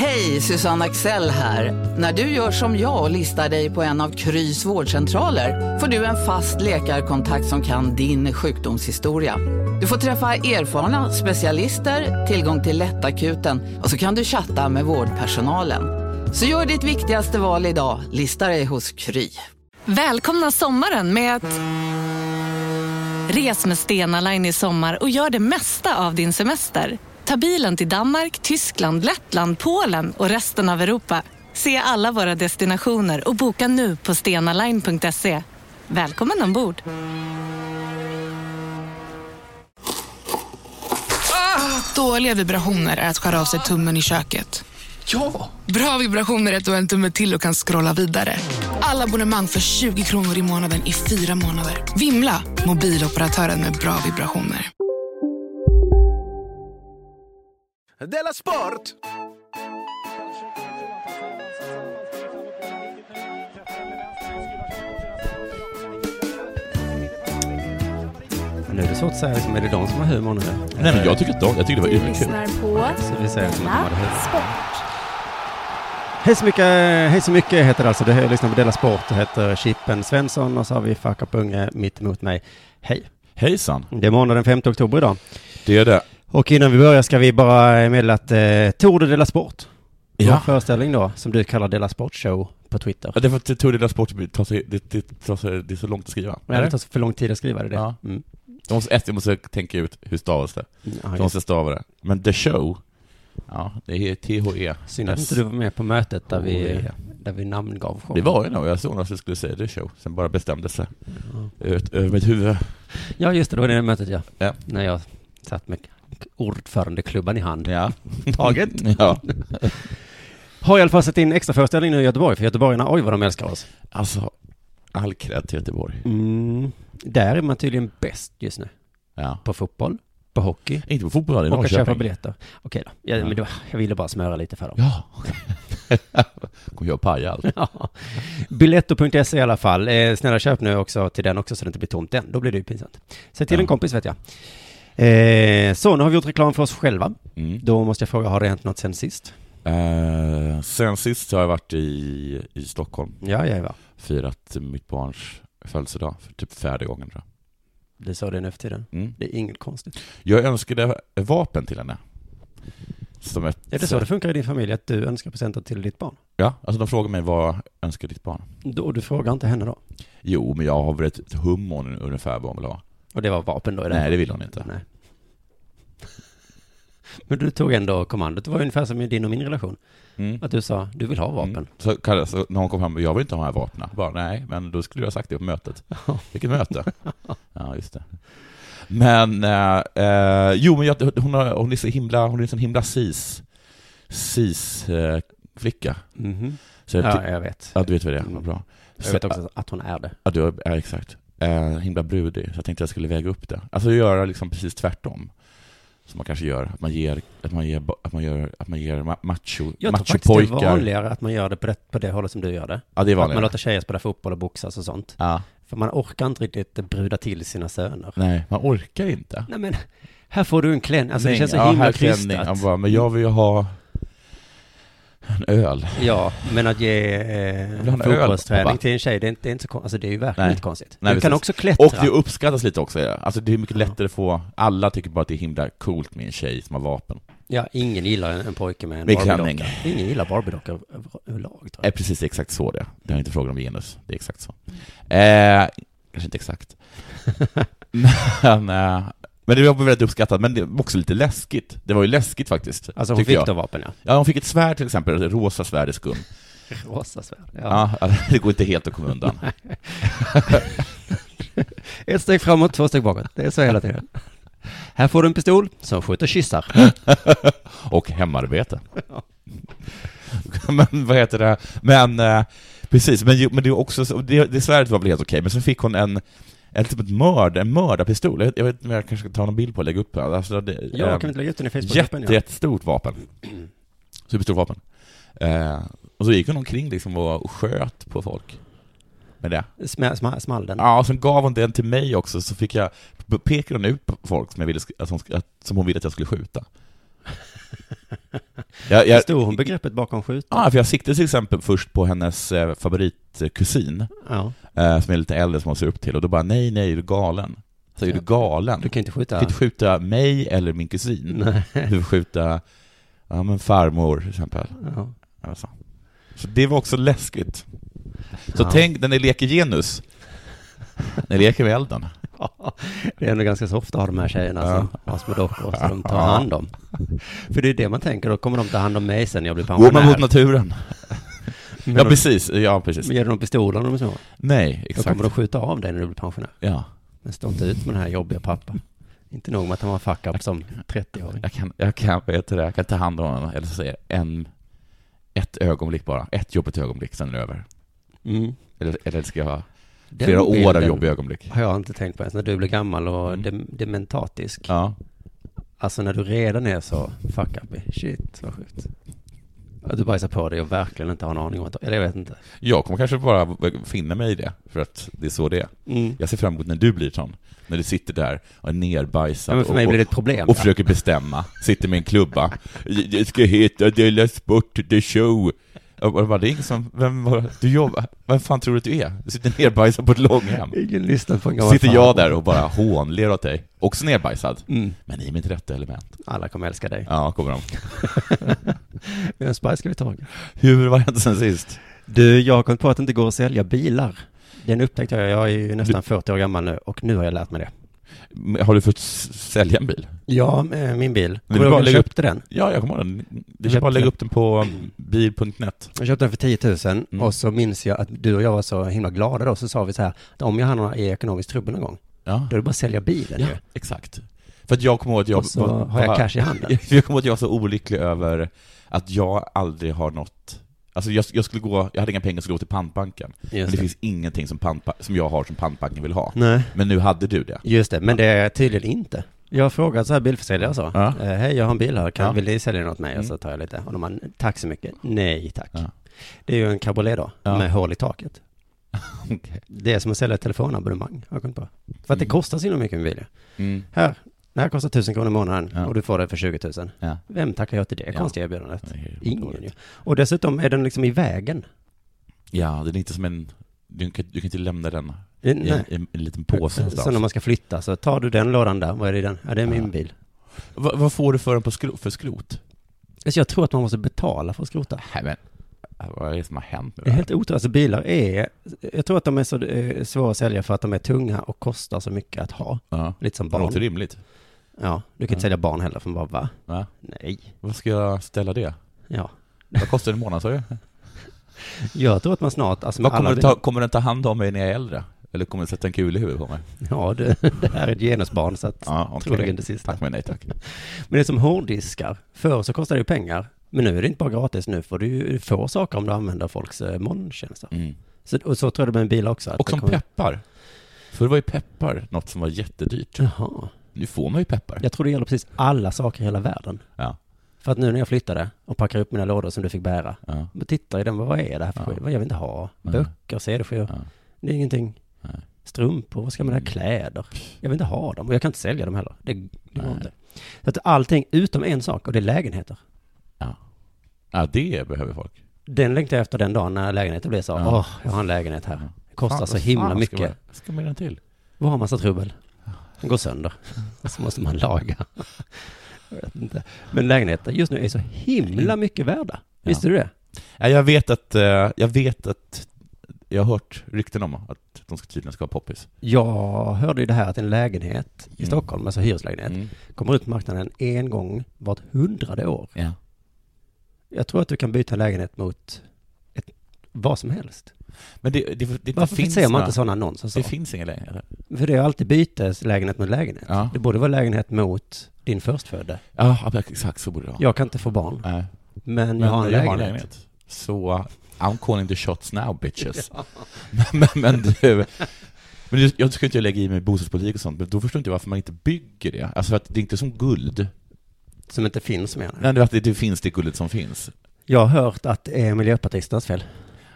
Hej, Susanne Axel här. När du gör som jag och listar dig på en av Krys vårdcentraler får du en fast läkarkontakt som kan din sjukdomshistoria. Du får träffa erfarna specialister, tillgång till lättakuten och så kan du chatta med vårdpersonalen. Så gör ditt viktigaste val idag, Lista dig hos Kry. Välkomna sommaren med att... Res med Stena Line i sommar och gör det mesta av din semester. Ta bilen till Danmark, Tyskland, Lettland, Polen och resten av Europa. Se alla våra destinationer och boka nu på stenaline.se. Välkommen ombord! Dåliga vibrationer är att skära av sig tummen i köket. Ja! Bra vibrationer är att du har en tumme till och kan scrolla vidare. Alla abonnemang för 20 kronor i månaden i fyra månader. Vimla! Mobiloperatören med bra vibrationer. Della Sport! Nu är det svårt att säga, liksom, är det de som har humor nu? Nej men jag tycker att de, jag tycker det var Du yrkeskul. lyssnar på Så vi säger som att de hade humor. Della Sport. Hej så mycket, hej så mycket heter det alltså. Det här lyssnar på Dela Sport. Det heter Chippen Svensson och så har vi Fuck Up Unge mitt emot mig. Hej. Hejsan, Det är måndag den 5 oktober idag. det är det. Och innan vi börjar ska vi bara meddela att eh, Tour de Dela Sport, Ja. vår föreställning då, som du kallar Dela Sport Show på Twitter. Ja, det är för att det tog det där sport, det, tar sig, det, det, tar sig, det är så långt att skriva. Ja, det tar för lång tid att skriva det. Ja. Mm. Jag måste, ett, jag måste tänka ut hur stavas det. Ja, just. måste jag stava det. Men the show, ja, det är T-H-E. Synd att inte du var med på mötet där vi, O-E. där vi namngav showen. Det var ju nog, jag såg att jag skulle säga the show, sen bara bestämde sig. Över mitt huvud. Ja, just det, det var det mötet ja. Ja. När jag satt med ordförandeklubban i hand. Ja. Taget. ja. Har i alla fall sett in extra föreställning nu i Göteborg, för göteborgarna, oj vad de älskar oss. Alltså, all cred till Göteborg. Mm. Där är man tydligen bäst just nu. Ja. På fotboll, på hockey Inte på fotboll, i och att köpa biljetter. Okej då, ja, Ja. men då, jag ville bara smöra lite för dem. Ja. Kommer jag paja allt. Ja. Biletto.se i alla fall. Eh, snälla köp nu också till den också så det inte blir tomt den. Då blir det ju pinsamt. Säg till Ja. en kompis vet jag. Eh, så, nu har vi gjort reklam för oss själva. Mm. Då måste jag fråga, har det hänt något sen sist? Eh, sen sist har jag varit i, i Stockholm, Ja, ja, ja. firat mitt barns födelsedag för typ fjärde gången tror Det är så det nu för tiden. jag. Mm. Det är inget konstigt. Jag önskade vapen till henne. Som ett, Är det så det funkar i din familj, att du önskar presenter till ditt barn? Ja, alltså de frågar mig vad önskar ditt barn? Då, du frågar inte henne då? Jo, men jag har väl ett hum om ungefär vad hon vill ha. Och det var vapen då? i Nej, det fallet? vill hon inte. Nej. Men du tog ändå kommandot. Det var ungefär som i din och min relation. Mm. Att du sa, du vill ha vapen. Mm. Så, kallade- så när hon kom fram, jag vill inte ha de här vapnen. Bara, nej, men då skulle du ha sagt det på mötet. Vilket möte? Ja, just det. Men, eh, eh, jo men jag, hon, har, hon är så himla, hon är sån himla sis, sis eh, flicka. Så jag, Ja, jag vet. ja, du vet vad det är, Mm. bra. Jag vet också att hon är det. Ja, du, ja exakt. Eh, himla brudig, så jag tänkte jag skulle väga upp det. Alltså göra liksom precis tvärtom. Som man kanske gör, att man ger, att man ger, att man gör, att man ger ma- macho, Jag tror faktiskt det är vanligare att man gör det på det, på det hållet som du gör det. Ja, det är Att man vanligare. låter tjejer spela fotboll och boxas och sånt. Ja, För man orkar inte riktigt bruda till sina söner. nej, man orkar inte. Nej men, här får du en klänning. Alltså det Nej, känns så ja, himla här klänning. krystat. Jag bara, men jag vill ju ha en öl. Ja, men att ge eh, fotbollsträning till en tjej, det är inte, det är inte så. Alltså det är ju verkligen Nej. inte konstigt. Nej, du kan precis. också klättra. Och det uppskattas lite också. ja. Alltså det är mycket lättare att få, alla tycker bara att det är himla coolt med en tjej som har vapen. Ja, ingen gillar en, en pojke med en Barbie-docka. Ingen gillar Barbie-dockor över- överlag, tror är precis exakt så det. Det är inte frågan om genus, det är exakt så. Eh, kanske inte exakt. men, eh, men det var väldigt uppskattat, men det var också lite läskigt. Det var ju läskigt faktiskt. Alltså hon fick jag. då vapen, ja. Ja, hon fick ett svärd till exempel, ett rosa svärd i skum. Rosa svärd. Ja. Ja. det går inte helt att komma undan. Ett steg framåt, två steg bakåt. Det är så hela tiden. Här får du en pistol som skjuter kyssar. Och hemarbete. men vad heter det? Men eh, precis, men, men det är också så, det, det svärdet var väl helt okej, men sen fick hon en en typ ett mörd, en mördarpistol. Jag, jag vet inte om jag kanske ska ta någon bild på och lägga upp. Alltså, det, Ja, eh, kan vi inte lägga ut den i Facebookgruppen? Jätte, jättestort vapen. Superstort vapen. Eh, och så gick hon omkring liksom och, sköt på folk. Med det. Ja. Sma, small den? Ja, och sen gav hon den till mig också, så fick jag, pekade hon ut på folk som, jag ville, att, som hon ville att jag skulle skjuta. Jag, jag, Förstod hon begreppet bakom skjuta? ja, för jag siktade till exempel först på hennes eh, favoritkusin, Ja. eh, som är lite äldre, som hon ser upp till, och då bara nej, nej, är du galen? Så är du galen? Du kan inte Du skjuta? kan inte skjuta mig eller min kusin. Nej. Du får skjuta, ja men farmor till exempel. Ja. Alltså. Så det var också läskigt. Så Ja. tänk när ni leker genus. Ni leker med elden. Det är ändå ganska så ofta har de här tjejerna som har små dockor som de tar hand om. För det är det man tänker, då kommer de ta hand om mig sen när jag blir Går man mot pensionär. naturen? Men Ja de- precis, ja precis. Men ger du dem pistoler när de små? Nej, Då exakt. kommer de skjuta av dig när du blir pensionär. Ja. Men stå inte ut med den här jobbiga pappa. Inte nog med att han var fuck up som 30-åring. Jag kan, jag kan, heter det, jag kan ta hand om honom, eller så säger en, ett ögonblick bara, ett jobbigt ögonblick, sen är det över. Mm. Eller, eller ska jag ha Den flera år av jobbiga ögonblick? har jag inte tänkt på ens. När du blir gammal och Mm. dem- dementatisk. Ja. Alltså när du redan är så fuck up. Shit, vad sjukt. Att du bajsar på dig och verkligen inte har en aning om att... Eller jag vet inte. Jag kommer kanske bara finna mig i det, för att det är så det är. Mm. Jag ser fram emot när du blir sån. När du sitter där och är nerbajsad Ja, och, och, problem. och försöker bestämma. Sitter med en klubba. Det ska heta Della Sport The Show. Jag bara, det är ingen som, vem var du jobbar, vem fan tror du att du är? Du sitter nerbajsad på ett långhem. Ingen lyssnar på en gammal Sitter jag där och bara hånler åt dig. Också nerbajsad. Mm. Men i mitt rätta element. Alla kommer älska dig. Ja, kommer de. Vems spice ska vi ta? Hur var det sen sist? Du, jag har kommit på att det inte går att sälja bilar. Den upptäckte jag, jag är ju nästan 40 år gammal nu och nu har jag lärt mig det. Har du fått sälja en bil? Ja, eh, min bil. Kommer du ihåg jag upp- köpte den? Ja, jag kommer ihåg den. Du Köpte bara lägga upp den på bil.net. Jag köpte den för 10 000 Mm. och så minns jag att du och jag var så himla glada då, så sa vi så här, att om jag hamnar i ekonomisk trubbel någon gång, Ja. då är det bara att sälja bilen Ja, ju. exakt. För att jag kommer ihåg att jag... Och så har jag cash i handen. Jag kommer ihåg att jag var så olycklig över att jag aldrig har nått... Alltså jag, jag skulle gå, jag hade inga pengar, skulle gå till pantbanken. Men Just det det. finns ingenting som, pantba, som jag har som pantbanken vill ha. Nej, Men nu hade du det. just det, men det är tydligen inte. Jag har frågat så här bilförsäljare så. Ja. Eh, Hej, jag har en bil här, kan, Ja. vill ni sälja åt mig? Mm. Och så tar jag lite. Och de bara, tack så mycket. Nej, tack. Ja. Det är ju en cabriolet då, Ja. med hål i taket. Okej. Det är som att sälja ett telefonabonnemang, har jag kommit på. För att det Mm. kostar så himla mycket med bil ju. Mm. Här, det här kostar tusen kronor i månaden Ja. och du får det för 20 000. Ja. Vem tackar jag till det Ja. konstiga erbjudandet? Ingen ju. Och dessutom är den liksom i vägen. Ja, det är inte som en... Du kan, du kan inte lämna den Det- i en, en, en liten påse Så när någonstans. man ska flytta så tar du den lådan där, vad är det i den? Ja, det är min bil. Va, vad får du för den på skro, för skrot? Alltså jag tror att man måste betala för att skrota. Nej men, vad är det som har hänt nu? Det är helt otroligt. Alltså bilar är, jag tror att de är så eh, svåra att sälja för att de är tunga och kostar så mycket att ha. Ja. Lite som Det låter barn. rimligt. Ja, du kan inte Ja. sälja barn heller för man bara, va? Va? Nej. Vad ska jag ställa det? Ja. Vad kostar det i månaden sa du? Jag tror att man snart, alltså Vad kommer, alla ta, kommer den ta hand om mig när jag är äldre? Eller kommer den sätta en kul i huvudet på mig? Ja, det, det här är ett genusbarn så att Ja, okej. troligen det sista. Tack men nej tack. Men det är som hårddiskar. Förr så kostade det pengar. Men nu är det inte bara gratis. Nu får du ju få saker om du använder folks eh, molntjänster. Mm. Så, och så tror jag det med en bil också. Och som kommer- peppar. För det var ju peppar något som var jättedyrt. Jaha. Nu får man ju peppar. Jag tror det gäller precis alla saker i hela världen. Ja. För att nu när jag flyttade och packade upp mina lådor som du fick bära. Ja. Men titta i den, vad är det här för Ja. skit? Vad jag vill inte ha? Böcker, CD-skivor. Ja. Det är ingenting. Nej. Strumpor, vad ska man det? Mm. Kläder. Jag vill inte ha dem och jag kan inte sälja dem heller. Det, det går inte. Så att allting utom en sak och det är lägenheter. ja, det behöver folk. Den längtar jag efter den dagen när lägenheten blir så. Åh, Ja. jag har en lägenhet här. Ja. Det kostar Fan, så himla fan ska mycket. man- Ska man till? Vad har massa trubbel? Den går sönder. Och så måste man laga. Jag vet inte. Men lägenheter just nu är så himla mycket värda. Ja. Visste du det? Ja, jag vet att, eh, jag vet att, jag har hört rykten om att de ska tydligen ska vara poppis. Jag hörde ju det här att en lägenhet i Mm. Stockholm, alltså hyreslägenhet, Mm. kommer ut på marknaden en gång vart hundrade år. Ja. Jag tror att du kan byta lägenhet mot ett, vad som helst. Men det, det, det, Varför finns ser man inte sådana annonser så? Det finns inga lägenheter. För det är alltid bytes lägenhet mot lägenhet. Ja. Det borde vara lägenhet mot din förstfödde. Ja, exakt så borde det vara. Jag kan inte få barn, Nej. men jag har en lägenhet. Så, I'm calling the shots now bitches. men, men du, men jag ska inte lägga i mig bostadspolitik och sånt, men då förstår inte jag varför man inte bygger det. Alltså för att det är inte som guld. Som inte finns menar. Nej, det finns det guldet som finns. Jag har hört att det är miljöpartisternas fel.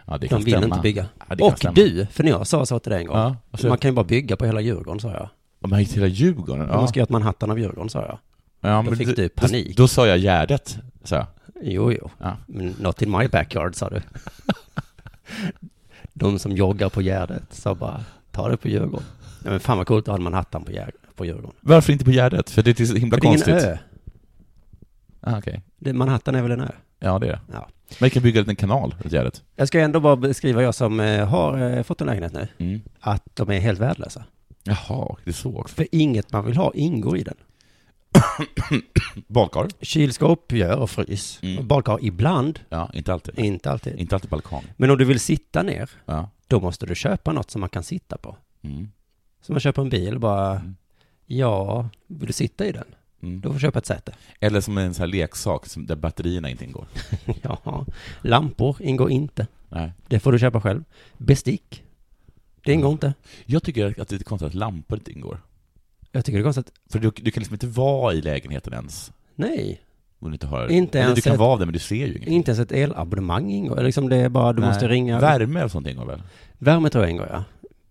Ja, det De vill stämma. inte bygga. Ja, det kan Och stämma. du, för när jag sa så till dig en gång. Ja, alltså, Man kan ju bara bygga på hela Djurgården, sa jag. om man gick till hela Djurgården. Man Ja. ska göra ett Manhattan av Djurgården, sa jag. Ja, Då fick du panik. Då, då sa jag Gärdet, sa jag. Jo, jo. Ja. Not in my backyard, sa du. De som joggar på Gärdet sa bara, ta det på Djurgården. Ja, men fan vad coolt, då hade man hattan på, på Djurgården. Varför inte på Gärdet? För det är så himla För det är konstigt. ö. Ah. Det, Manhattan är väl en ö? Ja, det är det. Ja. Men vi kan bygga en liten kanal runt Gärdet. Jag ska ändå bara beskriva, jag som eh, har eh, fått en lägenhet nu, Mm. att de är helt värdelösa. Jaha, det är så också. För inget man vill ha ingår i den. Badkar? Kylskåp gör och frys. Mm. Badkar ibland, Ja, inte alltid. inte alltid. Inte alltid balkong. Men om du vill sitta ner, Ja. då måste du köpa något som man kan sitta på. Mm. Så man köper en bil bara, Mm. ja, vill du sitta i den? Mm. Då får du köpa ett säte. Eller som en sån här leksak som, där batterierna inte ingår. ja, lampor ingår inte. Nej. Det får du köpa själv. Bestick, det ingår inte. Jag tycker att det är konstigt att lampor inte ingår. Jag tycker det är konstigt. För du, du kan liksom inte vara i lägenheten ens. Nej, Om du inte har... Inte ens du kan ett- vara där men du ser ju ingenting. inte ens ett elabonnemang ingår. Liksom det är bara, du Nej. måste ringa. Värme och sånt ingår väl? Värme tror jag ingår, ja.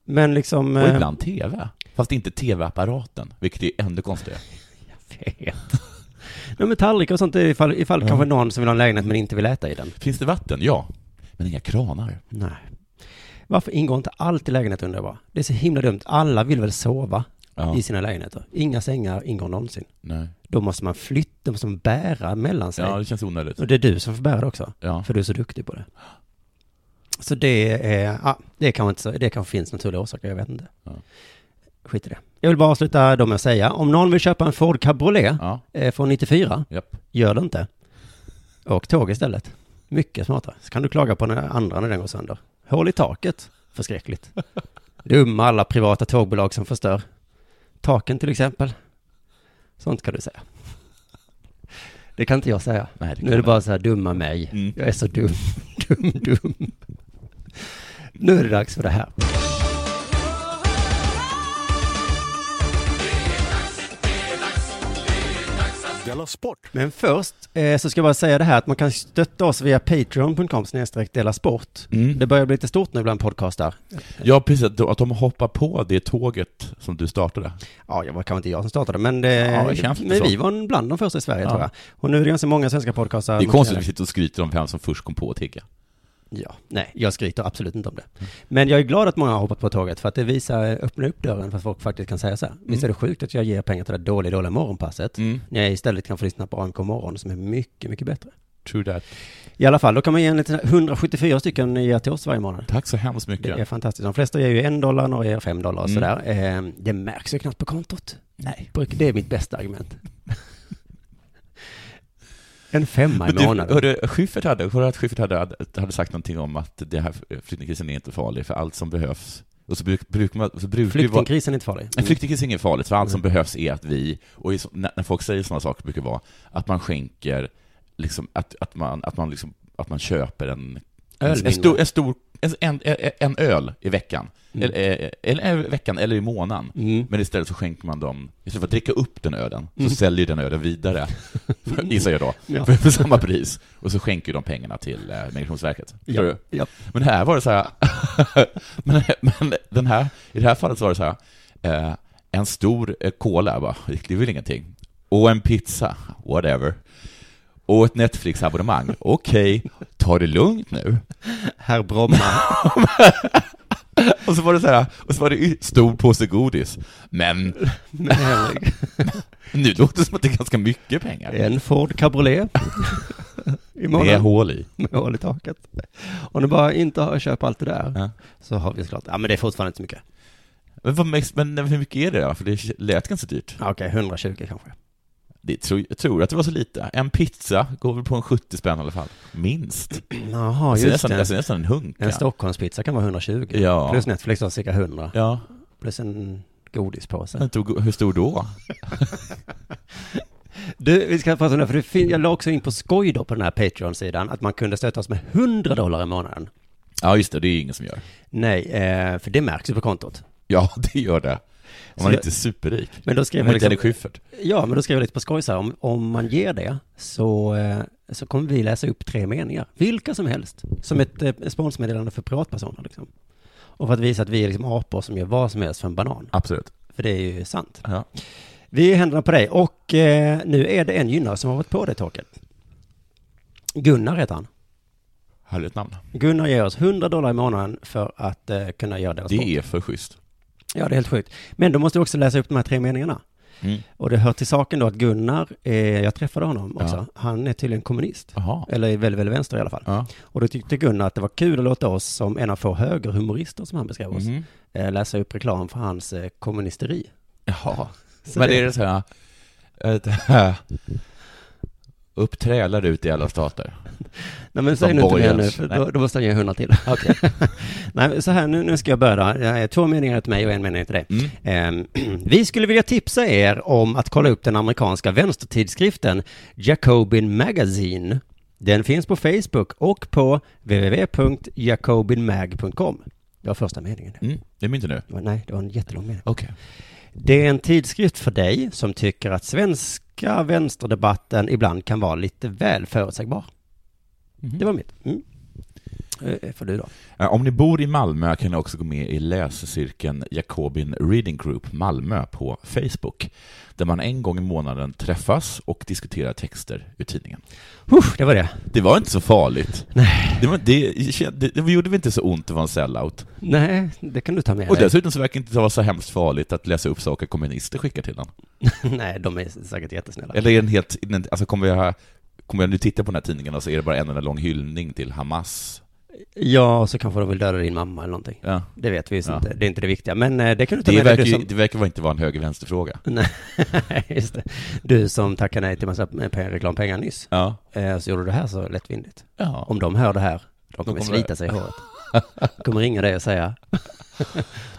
Men liksom... Och eh, ibland TV. Fast inte TV-apparaten, vilket är ännu konstigare. Vet. Nej, men tallrikar och sånt, ifall, ifall Ja. kanske någon som vill ha en lägenhet men inte vill äta i den. Finns det vatten? Ja. Men inga kranar. Nej. Varför ingår inte allt i lägenheten undrar jag bara? Det är så himla dumt. Alla vill väl sova Ja. i sina lägenheter. Inga sängar ingår någonsin. Nej. Då måste man flytta, då måste man bära mellan sig. Ja, det känns onödigt. Och det är du som får bära det också. Ja. För du är så duktig på det. Så det är, ja, det kanske inte så, det kanske finns naturliga orsaker, jag vet inte. Ja. Skit i det. Jag vill bara avsluta då med att säga, om någon vill köpa en Ford Cabriolet Ja. eh, från 94, Japp. gör det inte. Åk tåg istället. Mycket smartare. Så kan du klaga på den andra när den går sönder. Hål i taket. Förskräckligt. Dumma alla privata tågbolag som förstör. Taken till exempel. Sånt kan du säga. Det kan inte jag säga. Nej, Nu är det bara så här, dumma mig. Mm. Jag är så dum, dum, dum. Nu är det dags för det här. Della Sport! Men först eh, så ska jag bara säga det här att man kan stötta oss via patreon.com snedstreck dela sport. Mm. Det börjar bli lite stort nu bland podcastar. Ja, precis. Att de- Att de hoppar på det tåget som du startade. Ja, det var kanske inte jag som startade, men, det, Ja, det känns men så. vi var en bland de första i Sverige Ja. tror jag. Och nu är det ganska många svenska podcastar. Det är konstigt att vi sitter och skryter om vem som först kom på att tigga. Ja, nej, jag skryter absolut inte om det. Men jag är glad att många har hoppat på tåget för att det visar, öppnar upp dörren för att folk faktiskt kan säga så här. Visst är det sjukt att jag ger pengar till det dåliga, dåliga morgonpasset? Mm. När jag istället kan få lyssna på AMK morgon som är mycket, mycket bättre. True that. I alla fall, då kan man ge en liten 174 stycken ger till oss varje månad. Tack så hemskt Det mycket. är fantastiskt. De flesta ger ju en dollar, några ger fem dollar och Mm. sådär. Eh, det märks ju knappt på kontot. Nej. Det är mitt bästa argument. En femma i du, månaden. hörde, Schyffert hade, Schyffert hade, hade sagt någonting om att det här flyktingkrisen är inte farlig för allt som behövs. Och så, bruk, man, så vara, Flyktingkrisen är inte farlig. en flyktingkris är inget farligt, för allt som Mm. behövs är att vi, och när, folk säger sådana saker brukar vara att man skänker, liksom, att, att man, att man liksom, att man köper en, en, Ölvin, en, stor, en, stor, en, en, öl i veckan, Mm. eller, eller i veckan eller i månaden. Mm. Men istället så skänker man dem, istället för att dricka upp den ölen, så Mm. säljer den ölen vidare, gissar jag då, Ja. för, för samma pris. Och så skänker de pengarna till eh, Migrationsverket. Ja. Ja. Men här var det så här, men, men den här, i det här fallet så var det så här, eh, en stor eh, cola, bara, det är väl ingenting. Och en pizza, whatever. Och ett Netflix-abonnemang, okej, ta det lugnt nu. Herr Bromma. Och så var det så här, och så var det stor påse godis. Men Men nu låter det som att det är ganska mycket pengar. en Ford Cabriolet. I månaden. hål i. Med hål i taket. Om du bara inte har köpt allt det där, Ja. så har vi såklart, ja men det är fortfarande inte så mycket. Men, vad, men hur mycket är det då? För det lät ganska dyrt. Okej, 120 kanske. Det tror, jag tror att det var så lite. En pizza går väl på en 70 spänn i alla fall. Minst. Jaha, ser just nästan, det. jag ser nästan en hunk. En Stockholmspizza kan vara 120. Ja. Plus Netflix har cirka 100. Ja. Plus en godispåse. Tog- Hur stor då? Du, vi ska prata om det, för det fin- jag la också in på skoj då på den här Patreon-sidan att man kunde stötta oss med 100 dollar i månaden. Ja, just det. Det är ingen som gör. Nej, eh, för det märks ju på kontot. Ja, det gör det. Om man det- inte är superrik. Men då skrev inte liksom, Schyffert. Ja, men då skrev jag lite på skoj så här, om, om man ger det så, eh, så kommer vi läsa upp tre meningar, vilka som helst, som ett eh, sponsmeddelande för privatpersoner liksom. Och för att visa att vi är liksom apor som gör vad som helst för en banan. Absolut. För det är ju sant. Ja. Vi är händerna på dig och eh, nu är det en gynnare som har varit på dig Torkel. Gunnar heter han. Härligt namn. Gunnar ger oss 100 dollar i månaden för att eh, kunna göra deras. Det är för schysst. Ja, det är helt sjukt. Men då måste jag också läsa upp de här tre meningarna. Mm. Och det hör till saken då att Gunnar, eh, jag träffade honom också, Ja. han är tydligen kommunist. Jaha. Eller är väldigt, väldigt vänster i alla fall. Ja. Och då tyckte Gunnar att det var kul att låta oss, som en av få högerhumorister som han beskrev oss, Mhm. eh, läsa upp reklam för hans eh, kommunisteri. Jaha. Så Men det är det så äh, upp trälar ut i alla stater. Nej men säg nu inte mer nu, för då, då måste han ge 100 till. Okej. Nej, så här, nu, nu ska jag börja. Jag två meningar till mig och en mening till dig. Mm. Ehm, vi skulle vilja tipsa er om att kolla upp den amerikanska vänstertidskriften Jacobin Magazine. Den finns på Facebook och på www.jacobinmag.com. Det var första meningen. Mm. Det är inte nu. Nej, det var en jättelång mening. Okej. Det är en tidskrift för dig som tycker att svenska vänsterdebatten ibland kan vara lite väl förutsägbar. Mhm. Det var mitt. Mm. Eh, Får du då? Eh, Om ni bor i Malmö kan ni också gå med i läsecirkeln Jacobin Reading Group Malmö på Facebook, där man en gång i månaden träffas och diskuterar texter ur tidningen. Usch, det var det. Det var inte så farligt. Nej. Det, var, det, det, det gjorde väl inte så ont att vara en sellout? Nej, det kan du ta med Och dig. dessutom så verkar det inte vara så hemskt farligt att läsa upp saker kommunister skickar till en. Nej, de är säkert jättesnälla. Eller är den helt, alltså kommer jag, kommer jag nu titta på den här tidningen och så är det bara en enda lång hyllning till Hamas? Ja, så kanske de vill döda din mamma eller någonting. Ja. Det vet vi ju Ja. inte. Det är inte det viktiga. Men eh, det kan du ta Det med dig. verkar, ju, som... det verkar inte vara en höger-vänster-fråga. Nej, just det. Du som tackade nej till massa pe- reklampengar nyss. Ja. Eh, så gjorde du det här så lättvindigt. ja. Om de hör det här, de kommer kommer- slita sig i håret. De kommer ringa dig och säga,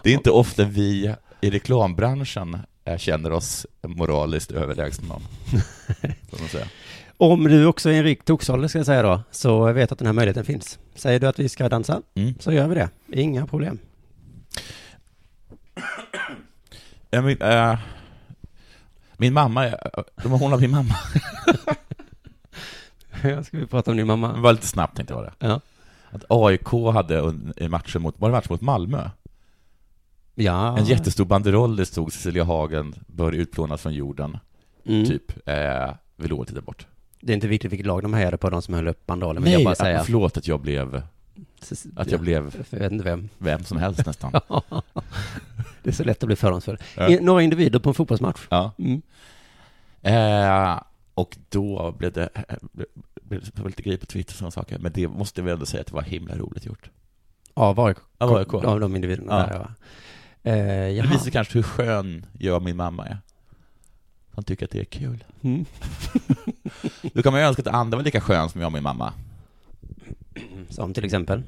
Det är inte ofta vi i reklambranschen eh, känner oss moraliskt överlägsna om du också är en rik toksolle ska jag säga då, så vet att den här möjligheten finns. Säger du att vi ska dansa, Mm. så gör vi det. Inga problem. Jag men, eh, min mamma, är- de har min mamma. ska vi prata om din mamma? Det var lite snabbt tänkte jag bara. Ja. Att AIK hade en match mot, var det match mot Malmö? Ja. En jättestor banderoll det stod Cecilia Hagen bör utplånas från jorden, Mm. typ, eh, vi låg lite bort. Det är inte viktigt vilket lag de hejade på, de som höll upp banderollen, vill jag bara säga. förlåt att jag blev, att jag blev Jag vet inte vem. vem som helst nästan. det är så lätt att bli fördomsfull. Ja. Några individer på en fotbollsmatch. Ja. Mm. Eh, och då blev det, eh, blev, det lite grejer på Twitter och sådana saker, men det måste vi ändå säga att det var himla roligt gjort. Av AIK? Av AIK. Av de individerna Ja. där, ja. Eh, Det visar kanske hur skön jag och min mamma är. Han tycker att det är kul. Mm. Då kan man ju önska att andra var lika skön som jag och min mamma. Som till exempel?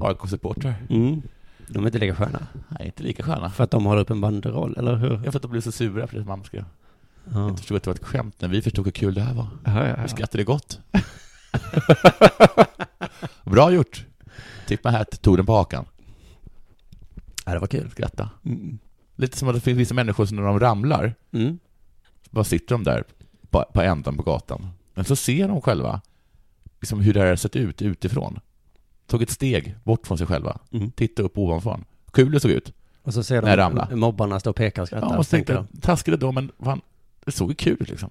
AIK-supportrar. Mm. De är inte lika sköna. Nej, inte lika sköna. För att de håller upp en banderoll, eller hur? Jag för att de blev så sura för det mamma skrev. Ja. Jag förstod att det var ett skämt när vi förstod hur kul det här var. Ja, ja, Vi ja. skrattade gott. Bra gjort. Tippa hat, tog den på hakan. ja, det var kul. Skratta. Mm. Lite som att det finns vissa människor som när de ramlar, Mm. Bara sitter de där på, på änden på gatan. Men så ser de själva liksom hur det här har sett ut utifrån. Tog ett steg bort från sig själva. Mm. Titta upp ovanifrån. Kul det såg ut. Och så ser de mobbarna stå och peka och skratta. Ja, och så tänkte jag, taskade då, men fan, det såg ju kul ut liksom.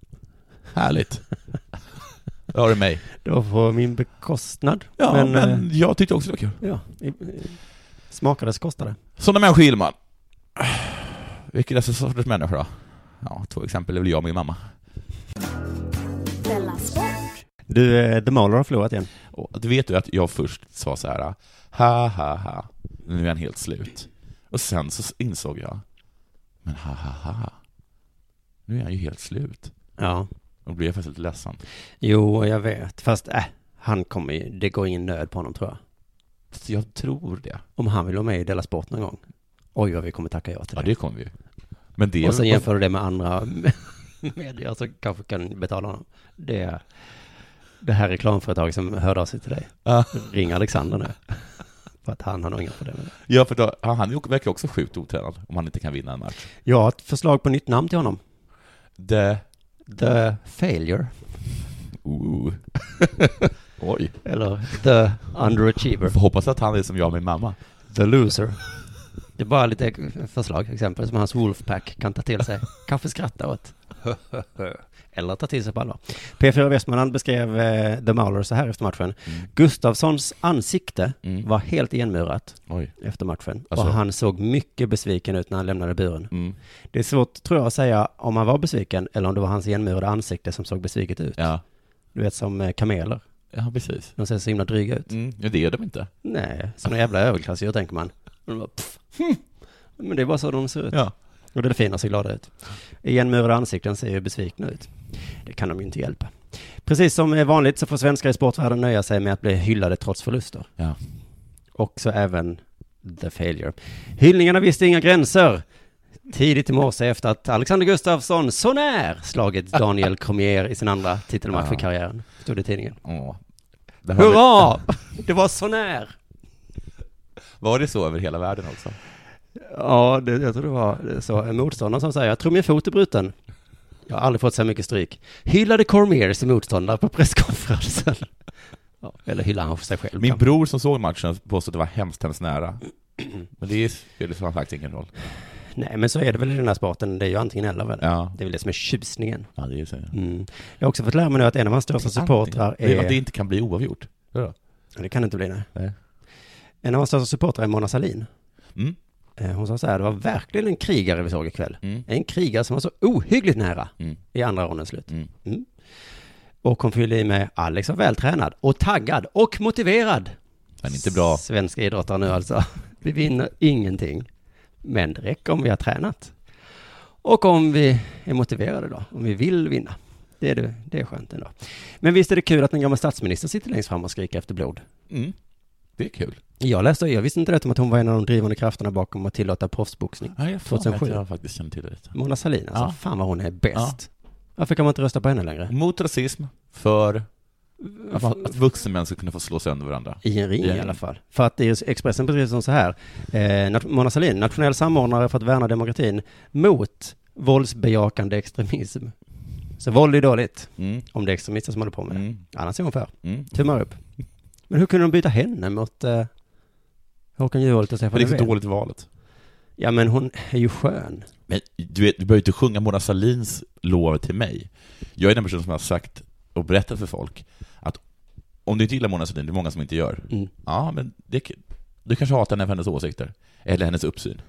Härligt. Där har du mig. det var på min bekostnad. Ja, men, eh, jag tyckte också det var kul. ja, smakades kostade. Sådana människor gillar man. Vilken är sorters människa då? Ja, två exempel är väl jag och min mamma. Du, eh, The Mauler har förlorat igen. Och du vet ju att jag först sa så här, ha ha ha, nu är han helt slut. Och sen så insåg jag, men ha ha ha, nu är han ju helt slut. Ja. Då blev jag faktiskt lite ledsen. Jo, jag vet. Fast äh, han kommer ju, det går ingen nöd på honom tror jag. Så jag tror det. Om han vill vara med i Della Sport någon gång. Oj, vad vi kommer tacka ja till Ja, det. det kommer vi ju. Men det Och sen jämför du det med andra medier som kanske kan betala honom. Det är det här reklamföretaget som hörde av sig till dig. Ring Alexander nu. För att han har nog inga problem med det. Ja, för då, han är- verkar också sjukt otränad om han inte kan vinna en match. Jag har ett förslag på nytt namn till honom. Det... The Failure. Ooh. Oj. Eller The Underachiever. Får hoppas att han är som jag och min mamma. The Loser. Det är bara lite förslag, exempel som hans Wolfpack kan ta till sig. Kanske skratta åt. Eller ta till sig på allvar. P4 Västmanland beskrev eh, The Mauler så här efter matchen. Mm. Gustafssons ansikte Mm. var helt igenmurat Oj. efter matchen. Alltså? Och han såg mycket besviken ut när han lämnade buren. Mm. Det är svårt, tror jag, att säga om han var besviken eller om det var hans igenmurade ansikte som såg besviket ut. Ja. Du vet som eh, kameler. Ja, precis. De ser så himla dryga ut. Mm. Ja, det är de inte. Nej, sådana jävla överklassdjur tänker man. De bara, pff, hm. Men det är bara så de ser ut. Ja. Och delfiner ser glada ut. Igenmurade ansikten ser ju besvikna ut. Det kan de ju inte hjälpa. Precis som är vanligt så får svenskar i sportvärlden nöja sig med att bli hyllade trots förluster. Ja. Och så även The Failure. Hyllningarna visste inga gränser. Tidigt i morse efter att Alexander Gustafsson så när slagit Daniel Cormier i sin andra titelmatch Ja. i karriären. Stod det i tidningen. Åh. Det har vi- Hurra! Det var så när! Var det så över hela världen också? Ja, det, jag tror det var så. En motståndare som säger, jag tror min fot är bruten. Jag har aldrig fått så mycket stryk. Hyllade Cormier sin motståndare på presskonferensen. Ja, eller hyllade han för sig själv. Min kanske. bror som såg matchen påstod att det var hemskt, hemskt nära. Men det spelar faktiskt ingen roll. Nej, men så är det väl i den här sporten. Det är ju antingen eller väl? Ja. Det är väl det som är tjusningen. Ja, det är så. Mm. Jag har också fått lära mig nu att en av hans största supportrar är... att det inte kan bli oavgjort. Ja. Det kan det inte bli, nej. Nej. En av hans största supportrar är Mona Sahlin. Mm. Eh, Hon sa så här, det var verkligen en krigare vi såg ikväll. Mm. En krigare som var så ohyggligt nära Mm. i andra rondens slut. Mm. Mm. Och hon fyllde i med Alex var vältränad och taggad och motiverad. Men inte bra. Svenska idrottare nu alltså. Vi vinner ingenting. Men det räcker om vi har tränat. Och om vi är motiverade då, om vi vill vinna. Det är, det, det är skönt ändå. Men visst är det kul att en gammal statsminister sitter längst fram och skriker efter blod. Det är kul. Jag läste, jag visste inte rätt om att hon var en av de drivande krafterna bakom att tillåta proffsboxning. Ja, jag, 2007. 2007. jag faktiskt känner till det. Mona Sahlin alltså, Ja. fan vad hon är bäst. Varför kan man inte rösta på henne längre? Mot rasism, för att, att vuxna män ska kunna få slå sönder varandra. I en ring I en i alla fall. För att det är Expressen precis som så här. Eh, Mona Sahlin, nationell samordnare för att värna demokratin mot våldsbejakande extremism. Så våld är dåligt, Mm. om det är extremister som håller på med det. Mm. Annars är hon för. Mm. Tummar upp. Men hur kunde de byta henne mot eh, Håkan Juholt och Stefan det är så Löfven? dåligt valet. Ja, men hon är ju skön. Men du vet, du behöver inte sjunga Mona Sahlins lov till mig. Jag är den person som har sagt och berättat för folk att om du inte gillar Mona Sahlin, det är många som inte gör, Mm. ja men det, du kanske hatar henne för hennes åsikter. Eller hennes uppsyn.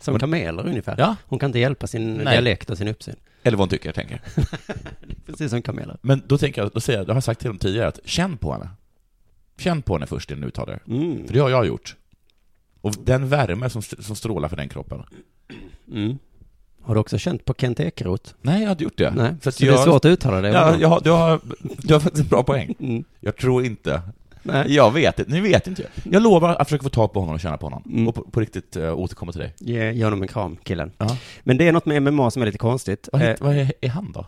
Som kameler ungefär. Ja. Hon kan inte hjälpa sin Nej. dialekt och sin uppsyn. Eller vad hon tycker, jag tänker. Precis som kameler. Men då tänker jag, då säger jag, det har jag sagt till dem tidigare, att känn på henne. Känn på henne först innan du uttalar det. Mm. För det har jag gjort. Och den värme som, som strålar för den kroppen. Mm. Har du också känt på Kent Ekeroth? Nej, jag har inte gjort det. Nej, För så jag, det är svårt att uttala det. Ja, jag, har- du, har, du har faktiskt en bra poäng. Mm. Jag tror inte. Nej. Jag vet inte, nu vet inte jag. Jag lovar att försöka få tag på honom och känna på honom. Mm. Och på, på riktigt uh, återkomma till dig. Ge, ge honom en kram, killen. Ja. Men det är något med MMA som är lite konstigt. Vad, Eh, heter- vad är, är han då?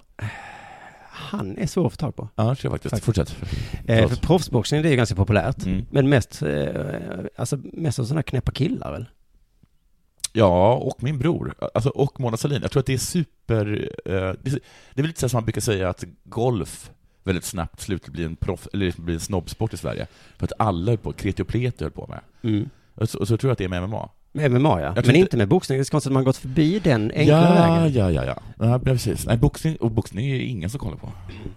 Han är svår att få tag på. Ja, det tror jag faktiskt. Fortsätt. Eh, för proffsboxning det är ju ganska populärt. Mm. Men mest, eh, alltså mest av sådana knäppa killar väl? Ja, och min bror. Alltså, och Mona Sahlin. Jag tror att det är super... eh, det, är, det är väl lite så som man brukar säga att golf väldigt snabbt slutar bli en proff, eller bli en snobbsport i Sverige. För att alla höll på, kreti och pleti höll på med. Mm. Och så, och så tror jag att det är med MMA. Med MMA ja. Men inte med boxning. Det är så konstigt att man gått förbi den enkla ja, vägen. ja, ja, ja. Ja, precis. Nej, boxning, och boxning är ingen som kollar på.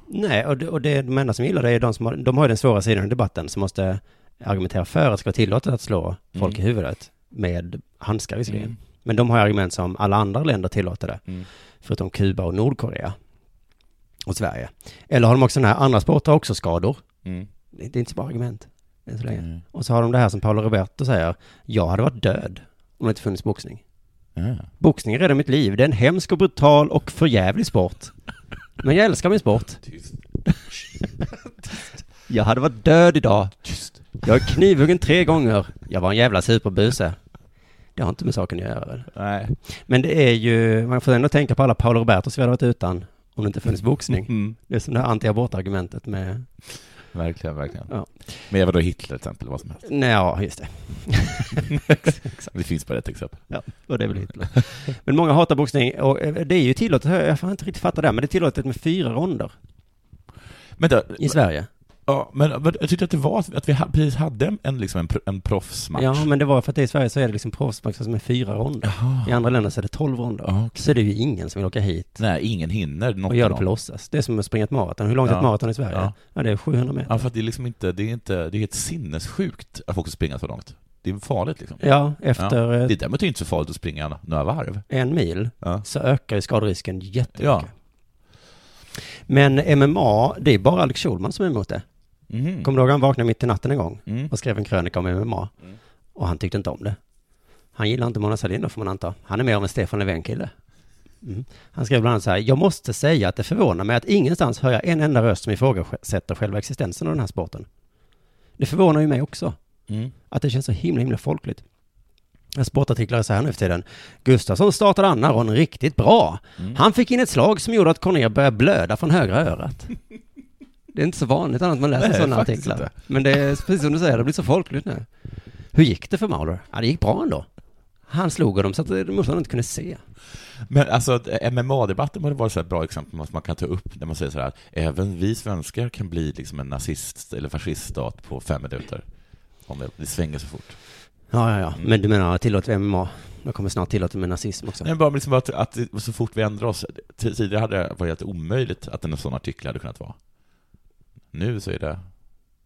Nej, och det, och det de enda som gillar det är de som har, de har ju den svåra sidan i debatten som måste argumentera för att det ska vara tillåtet att slå folk Mm. i huvudet med handskar visserligen. Mm. Men de har argument som alla andra länder tillåter det, Mm. förutom Kuba och Nordkorea. Och Sverige. Eller har de också den här, andra sporter har också skador. Mm. Det det är inte så bra argument, än så länge. Mm. Och så har de det här som Paolo Roberto säger, jag hade varit död om det inte funnits boxning. Ja. Boxning räddar mitt liv, det är en hemsk och brutal och förjävlig sport. Men jag älskar min sport. Tyst. Jag hade varit död idag. Tyst. Jag är knivhuggen tre gånger. Jag var en jävla superbuse. Det har inte med saken att göra väl? Nej. Men det är ju, man får ändå tänka på alla Paolo Robertos vi hade varit utan om det inte funnits boxning. Mm. Det är som det här anti-abortargumentet med, Verkligen, verkligen. Ja. Men vadå Hitler till exempel, vad som helst. nej ja, just det. Det finns bara ett exempel. Ja, och det är väl Hitler. Men många hatar boxning och eh, det är ju tillåtet, jag får inte riktigt fatta det, men det är tillåtet med fyra ronder Men, då, i Sverige. Ja, men, jag tyckte att det var att vi precis hade en, en, liksom en, en proffsmatch. Ja, men det var för att det i Sverige så är det liksom proffsmatcher som är fyra ronder. Jaha. I andra länder så är det tolv ronder. Ja, okej. Så det är ju ingen som vill åka hit Nej, ingen hinner något och göra av det på låtsas. Det är som att springa ett maraton. Hur långt är Ja. ett maraton i Sverige? Ja. Ja, det är 700 meter. Ja, för att det är liksom inte, det är inte, det är helt sinnessjukt att folk springer så långt. Det är farligt liksom. Ja, efter eh, Det är däremot inte så farligt att springa några varv. en mil Ja. så ökar ju skaderisken jättemycket. Ja. Men MMA, det är bara Alex Schulman som är emot det. Mhm. Kommer du ihåg han vaknade mitt i natten en gång Mm. och skrev en krönika om MMA? Mm. Och han tyckte inte om det. Han gillar inte Mona Sahlin då får man anta. Han är mer av en Stefan Löfven-kille. Mm. Han skrev bland annat så här, jag måste säga att det förvånar mig att ingenstans hör jag en enda röst som ifrågasätter själva existensen av den här sporten. Det förvånar ju mig också, Mm. att det känns så himla, himla folkligt. Sportartiklar är så här nu för tiden. Gustafsson startade andra ronden riktigt bra. Mm. Han fick in ett slag som gjorde att Cornér började blöda från högra örat. Det är inte så vanligt annat man läser Nej, sådana artiklar. inte. Men det är precis som du säger, det blir så folkligt nu. Hur gick det för Mauler? Ja, det gick bra ändå. Han slog dem så att motståndaren inte kunde se. Men alltså, att MMA-debatten borde vara ett bra exempel som man kan ta upp när man säger så här att även vi svenskar kan bli liksom en nazist eller fasciststat på fem minuter. Om det, det svänger så fort. Ja, ja, ja. Mm. Men du menar tillåter vi MMA? Jag kommer snart tillåta med nazism också. Nej, bara liksom att, att så fort vi ändrar oss. Tidigare hade det varit omöjligt att en sån artikel hade kunnat vara. Nu så är det,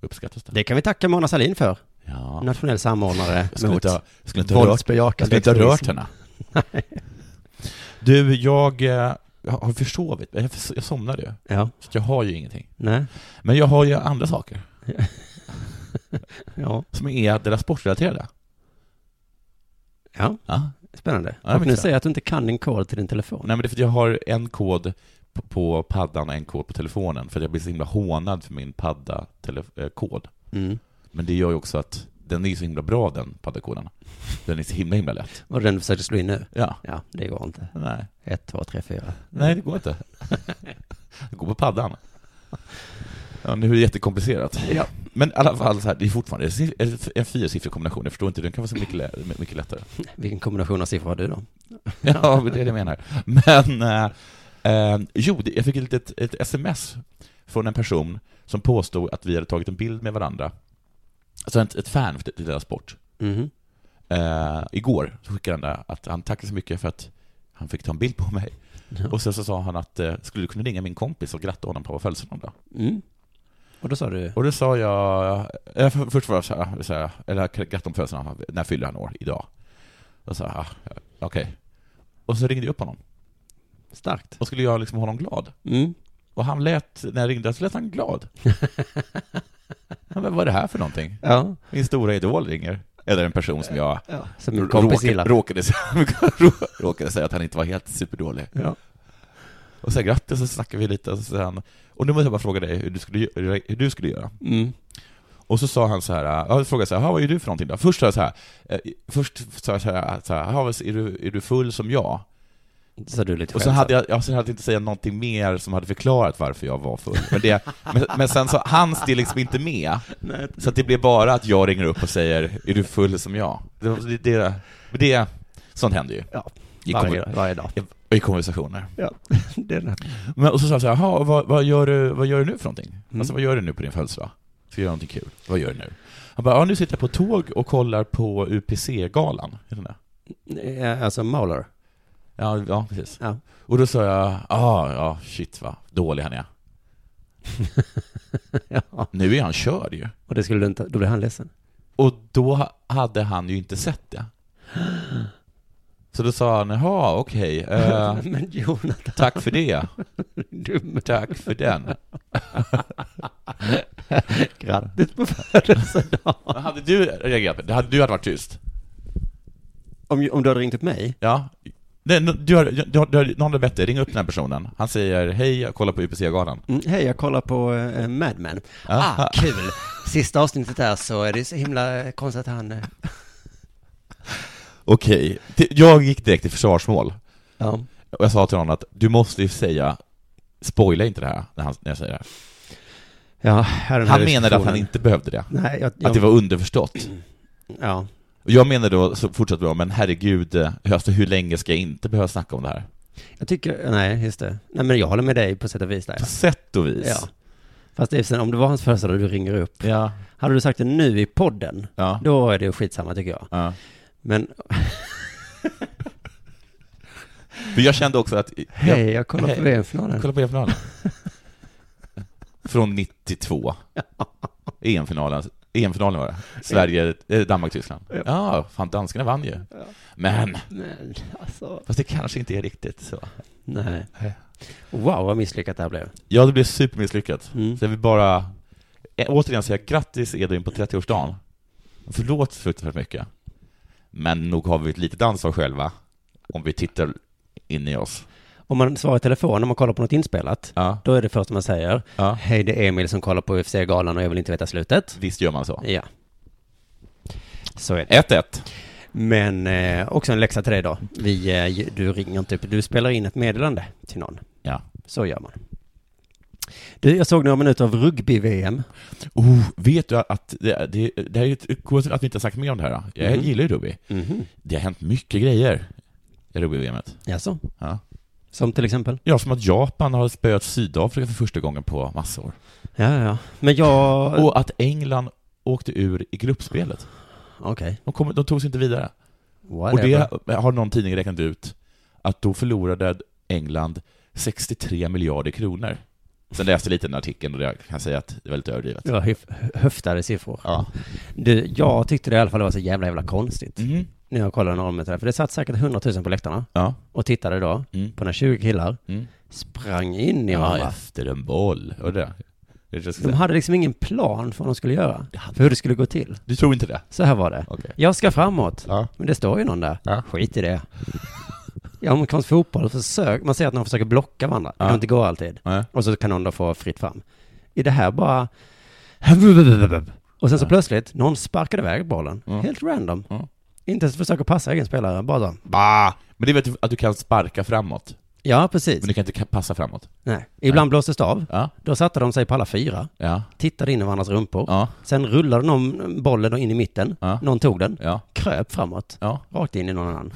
uppskattas det. Det kan vi tacka Mona Sahlin för. Ja. Nationell samordnare skulle mot inte, jag skulle inte våldsbejakande skulle inte ha rört henne. Du, jag, eh, jag har försovit, jag, jag somnade ju. Ja, Så jag har ju ingenting. nej, Men jag har ju andra saker ja, som är deras sportrelaterade. ja, Ja. spännande. Ja, och nu säger att du inte kan din kod till din telefon. Nej men det är för att jag har en kod på, paddan och en kod på telefonen för jag blir så himla hånad för min padda-kod. Mm. Men det gör ju också att den är så himla bra den paddakoden. Den är så himla himla lätt. Och den försöker slå in nu? Ja. Ja, det går inte. Nej. Ett, två, tre, fyra. Nej, det går inte. Det går på paddan. Ja, nu är det jättekomplicerat. Ja. Men i alla fall, så här, det är fortfarande en- fyrasiffrig kombination. Jag förstår inte, den kan vara så mycket, lä- mycket lättare. Vilken kombination av siffror har du då? Ja, det är det jag menar. Men, eh, jo, det- jag fick ett, ett, ett sms från en person som påstod att vi hade tagit en bild med varandra. Alltså ett, ett fan till deras sport. Mhm. Eh, igår så skickade han där att han tackade så mycket för att han fick ta en bild på mig. Ja. Och sen så sa han att eh, skulle du kunna ringa min kompis och gratta honom på födelsedagen då? Mm. Och då sa du? Och då sa jag, eh, för- först var jag så här, så här eller gratta honom på födelsedagen, när fyller han år? Idag? Och så ah, okej. Och så ringde jag upp honom Starkt. och skulle göra liksom honom glad. Mm. Och han lät, när jag ringde, så lät han glad. men vad är det här för någonting? Ja. Min stora idol ringer. Eller en person som jag ja. Som råkade, råkade, säga, råkade säga att han inte var helt superdålig. Ja. Och så grattis, och så snackade vi lite, och så han, och nu måste jag bara fråga dig hur du skulle, hur du skulle göra. Mm. Och så sa han så här, ja, jag frågade så här, "Ja, vad är du för någonting då? Först sa jag så här, eh, först sa jag så här, så här "Ja, vad- är, du, är du full som jag? Så du lite Och så hade jag, jag så hade jag inte säga någonting mer som hade förklarat varför jag var full. Men, det, men, men sen så, hans det liksom inte med. Nej. Så att det blev bara att jag ringer upp och säger, är du full som jag? Det, det, det, det sånt händer ju. Ja, I, varje, varje dag. i konversationer. Ja, det är det. Men, och så sa jag så här, "Jaha, vad, vad, gör du, vad gör du nu för någonting? Mm. Alltså vad gör du nu på din födelsedag? Ska jag göra någonting kul? Vad gör du nu? Han bara, ja nu sitter jag på tåg och kollar på UPC-galan. Är det där? Eh, Alltså Mauler. Ja, ja, precis. Ja. Och då sa jag, ah, ja, shit vad dålig han är. ja. Nu är han körd ju. Och det skulle du inte, då blev han ledsen. Och då hade han ju inte sett det. Så då sa han, jaha, okej, eh, Men Jonathan, tack för det. dum. Tack för den. Grattis på födelsedagen. Hade du reagerat? Hade du hade varit tyst? Om, om du hade ringt upp mig? Ja. Nej, du har, du har, du någon har dig, ring upp den här personen. Han säger, hej, jag kollar på UPC-galan. Mm, hej, jag kollar på uh, Mad Men. Ah. Ah, kul. Sista avsnittet där så är det så himla konstigt att han... eh, Okej, Det- jag gick direkt till försvarsmål. Ja. Och jag sa till honom att du måste ju säga, spoila inte det här när, han, när jag säger det här. Ja, här Han menade att han inte behövde det. Nej, jag, jag, Att det var underförstått. Ja. Och jag menade då, så fortsatte jag, men herregud, eh, alltså, hur länge ska jag inte behöva snacka om det här? Jag tycker, nej, just det. Nej, men jag håller med dig på sätt och vis där. På sätt och vis. Ja. Fast det är sen, om det var hans födelsedag du ringer upp. Ja. Hade du sagt det nu i podden, Ja. då är det skitsamma tycker jag. ja. Men, För jag kände också att... hej, jag kollar på. VM-finalen. Kolla på EM-finalen. Från 92. EM-finalen. EM-finalen var det. Sverige, eh, Danmark-Tyskland. Ja, fan danskarna vann ju. Men, Men, alltså, fast det kanske inte är riktigt så. nej. Nej. Wow, vad misslyckat det här blev. Ja, det blev supermisslyckat. Mm. Så jag vill bara eh, återigen säga grattis Edvin på 30-årsdagen. Förlåt fruktansvärt mycket. Men nog har vi ett litet ansvar själva, om vi tittar in i oss. Om man svarar i telefon när man kollar på något inspelat, Ja, då är det första man säger, ja. hej det är Emil som kollar på UFC-galan och jag vill inte veta slutet. Visst gör man så. Ja. Så är det. 1-1. Men eh, också en läxa till dig då. Vi, eh, du ringer inte upp, du spelar in ett meddelande till någon. Ja. Så gör man. Du, jag såg några minuter av rugby-VM. Oh, vet du att det, det, det här är ett konstigt att vi inte har sagt mer om det här. då. Jag Mhm. gillar ju rugby. Mhm. Det har hänt mycket grejer i rugby-VMet. Jaså? Ja. Som till exempel? ja, som att Japan har spöat Sydafrika för första gången på massor. Ja, ja. Men jag... Och att England åkte ur i gruppspelet. Okej. De, kom, de tog sig inte vidare. Och Whatever. det har någon tidning räknat ut att då förlorade England 63 miljarder kronor. Sen läste jag lite den artikeln och jag kan säga att det är väldigt överdrivet. Det var höf- höftade siffror. Ja. Du, jag tyckte det i alla fall var så jävla, jävla konstigt. Mhm. När jag kollade några minuter där. För det satt säkert 100 000 på läktarna Ja. och tittade då Mm. på när 20 killar Mm. sprang in i Ja, varandra. efter en boll. Och det. De hade liksom ingen plan för vad de skulle göra. För hur det skulle gå till. Du tror inte det? Så här var det. Okej. Jag ska framåt. Ja. Men det står ju någon där. Ja. Skit i det. I amerikansk fotboll, försök, man ser att någon försöker blocka varandra. Det Ja. kan inte gå alltid. Och så kan någon då få fritt fram. I det här bara... Och sen så Ja. plötsligt, någon sparkade iväg bollen. Ja. Helt random. Inte ens försöka passa egen spelare, bara så. Bah! Men det vet du att du kan sparka framåt, Ja, precis. men du kan inte passa framåt. Nej. Ibland blåstes det av. Ja, Då satte de sig på alla fyra, ja, tittade in i varandras rumpor. ja, Sen rullade någon bollen in i mitten. Ja. Någon tog den, ja, kröp framåt, ja. rakt in i någon annan.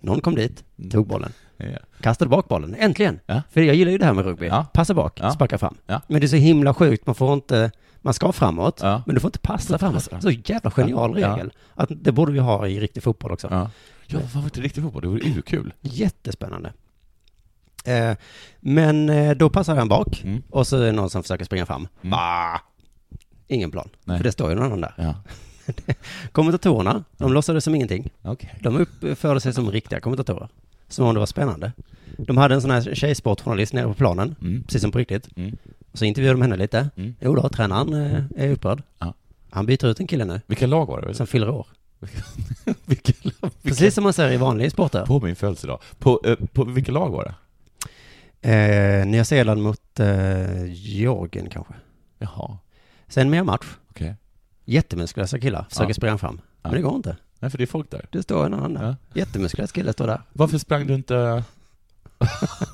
Någon kom dit, tog bollen, ja. kastade bak bollen. Äntligen! Ja. För jag gillar ju det här med rugby. Ja. Passa bak, Ja. sparka fram. Ja. Men det är så himla sjukt, man får inte, man ska framåt, men du får inte passa inte framåt. passa. Så jävla genial regel. Att det borde vi ha i riktig fotboll också. Ja, ja vad var det riktigt fotboll? Det vore urkul. Jättespännande. Eh, men eh, då passar han bak Mm. och så är det någon som försöker springa fram. Mm. Ah, ingen plan, Nej. för det står ju någon annan där. Kommentatorerna, de låtsades som ingenting. okej. De uppförde sig som riktiga kommentatorer. Som om det var spännande. De hade en sån här tjejsportjournalist nere på planen, Mm. precis som på riktigt. Mm. Och så intervjuade de henne lite. Mm. Jo då, tränaren eh, är upprörd. Ja. Han byter ut en kille nu, Vilka lag var det? som fyller år. Vilka, vilka, Precis som man säger i vanliga sporter. På min födelsedag. På, eh, på vilka lag var det? Eh, Nya Zeeland mot eh, Georgien kanske. Jaha, Sen mer match. okej. Jättemuskulösa killar försöker Ja. springa fram. Ja. Men det går inte. Nej, för det är folk där. Det står en annan där. Ja. Jättemuskulös kille står där. Varför sprang du inte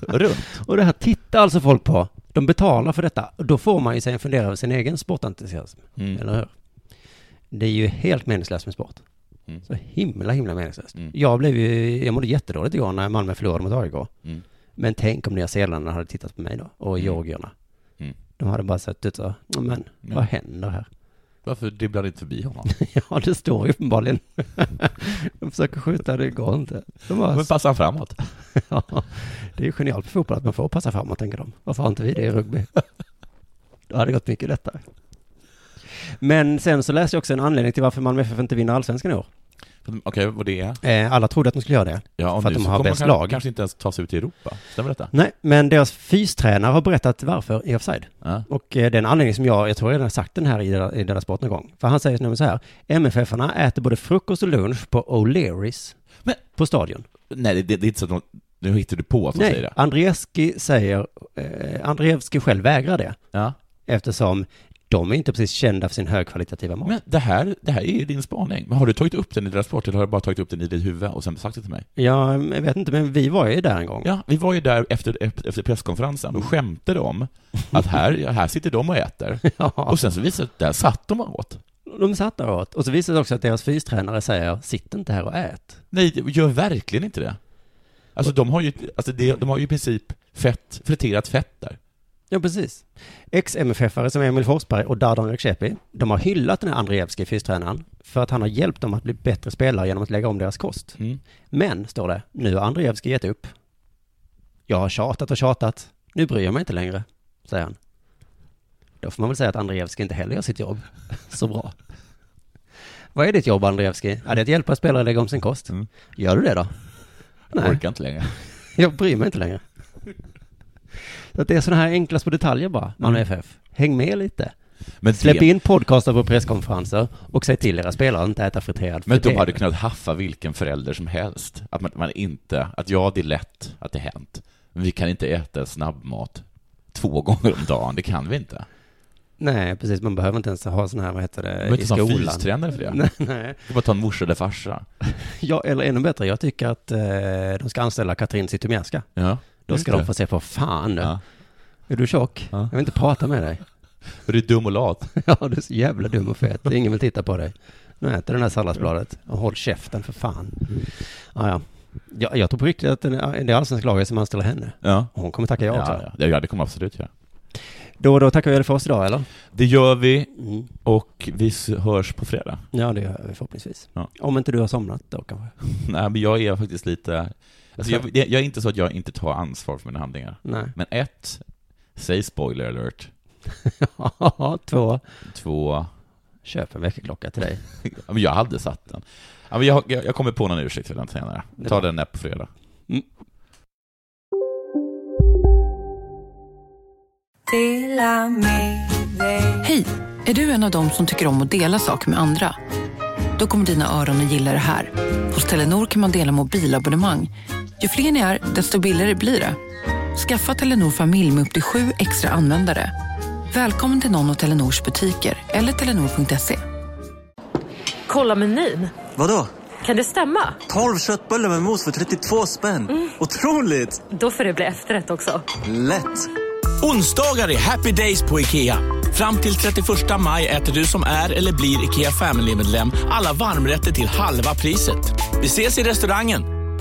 runt? Och det här tittar alltså folk på. De betalar för detta. Och då får man ju sig en fundera över sin egen sportentusiasm. Mm. Eller hur? Det är ju helt meningslöst med sport. Mm. Så himla, himla meningslöst. Mm. Jag blev ju, jag mådde jättedåligt igår när Malmö förlorade mot AIK. Mm. Men tänk om Nya Zeeland hade tittat på mig då. Och Mm. georgierna. Mm. De hade bara sett ut så, "Ja, men vad händer här? Varför dribblar du inte förbi honom? ja, det står ju uppenbarligen. de försöker skjuta, det går inte. De bara, Men passar han framåt? ja, det är ju genialt för fotboll att man får passa framåt, tänker de. Varför har inte vi det i rugby? Då hade det gått mycket lättare. Men sen så läste jag också en anledning till varför Malmö FF inte vinner allsvenskan i år. Okej, vad det är? Eh, alla trodde att de skulle göra det. Ja, för att de har bäst man lag. kanske inte ens ta sig ut i Europa. Stämmer detta? Nej, men deras fystränare har berättat varför i Offside. Ja. Och eh, det är en anledning som jag, jag tror jag redan har sagt den här i, i Della Sport någon gång. För han säger nämligen så här, MFF-arna äter både frukost och lunch på O'Learys Men- på stadion. Nej, det, det, det är inte så att de, nu hittar du på att de säger Nej, det. Andreevski säger, eh, Andreevski själv vägrar det. Ja. Eftersom de är inte precis kända för sin högkvalitativa mat. Men det här, det här är ju din spaning. Men har du tagit upp den i deras sport eller har du bara tagit upp den i ditt huvud och sen sagt det till mig? Ja, jag vet inte, men vi var ju där en gång. Ja, vi var ju där efter, efter presskonferensen och skämtade om att här, här sitter de och äter. Ja. Och sen så visade det där satt de och åt. De satt där och åt. Och så visade det också att deras fystränare säger, sitt inte här och ät. Nej, gör verkligen inte det. Alltså de har ju, alltså det, de har ju i princip fett, friterat fett där. Ja, precis. Ex-MFF-are som Emil Forsberg och Dardan Rexepi, de har hyllat den här Andreevski fystränaren för att han har hjälpt dem att bli bättre spelare genom att lägga om deras kost. Mm. Men, står det, nu har Andreevski gett upp. Jag har tjatat och tjatat. Nu bryr jag mig inte längre, säger han. Då får man väl säga att Andreevski inte heller gör sitt jobb så bra. Vad är ditt jobb, Andreevski? Ja, det är att hjälpa spelare att lägga om sin kost. Mm. Gör du det då? Jag orkar inte längre. Jag bryr mig inte längre. Så att det är sådana här enkla små detaljer bara, Malmö FF. Häng med lite. Men, Släpp det, in podcaster på presskonferenser och säg till era spelare att inte äta friterad men de hade kunnat haffa vilken förälder som helst. Att man, man inte, att ja, det är lätt att det hänt. Men vi kan inte äta snabbmat två gånger om dagen, det kan vi inte. Nej, precis. Man behöver inte ens ha sån här, vad heter det, behöver i inte ha en skolan. fystränare för det. Nej, nej. Du bara ta en morsa eller farsa. Ja, eller ännu bättre, jag tycker att eh, de ska anställa Katrin Zytomierska. Ja. Då ska de få se på fan. Ja. Är du tjock? Ja. Jag vill inte prata med dig. För du är dum och lat. Ja, du är så jävla dum och fet. Ingen vill titta på dig. Nu äter den här salladsbladet. Och håll käften för fan. Ja, ja. Jag, jag tror på riktigt att det är det allsvenska laget som anställer henne. Ja. Hon kommer tacka ja också. Ja, ja. det kommer absolut göra. Då och då tackar vi för oss idag, eller? Det gör vi Mm. och vi hörs på fredag. Ja, det gör vi förhoppningsvis. Ja. Om inte du har somnat då kanske. Nej, men jag är faktiskt lite... Alltså jag, jag är inte så att jag inte tar ansvar för mina handlingar. Nej. Men ett, säg spoiler alert. Två, Två, köp en väckarklocka till dig. ja, men jag hade satt den. Ja, men jag, jag, jag kommer på någon ursäkt till den senare. Ta den där på fredag. Hej! Är du en av dem som tycker om att dela saker med andra? Då kommer dina öron att gilla det här. Hos Telenor kan man dela mobilabonnemang. Ju fler ni är, desto billigare blir det. Skaffa Telenor familj med upp till sju extra användare. Välkommen till någon av Telenors butiker eller telenor.se. Kolla menyn. Vadå? Kan det stämma? 12 köttbullar med mos för 32 spänn. Otroligt! Då får det bli efterrätt också. Lätt! Onsdagar är happy days på IKEA. Fram till 31 maj äter du som är eller blir IKEA Family-medlem alla varmrätter till halva priset. Vi ses i restaurangen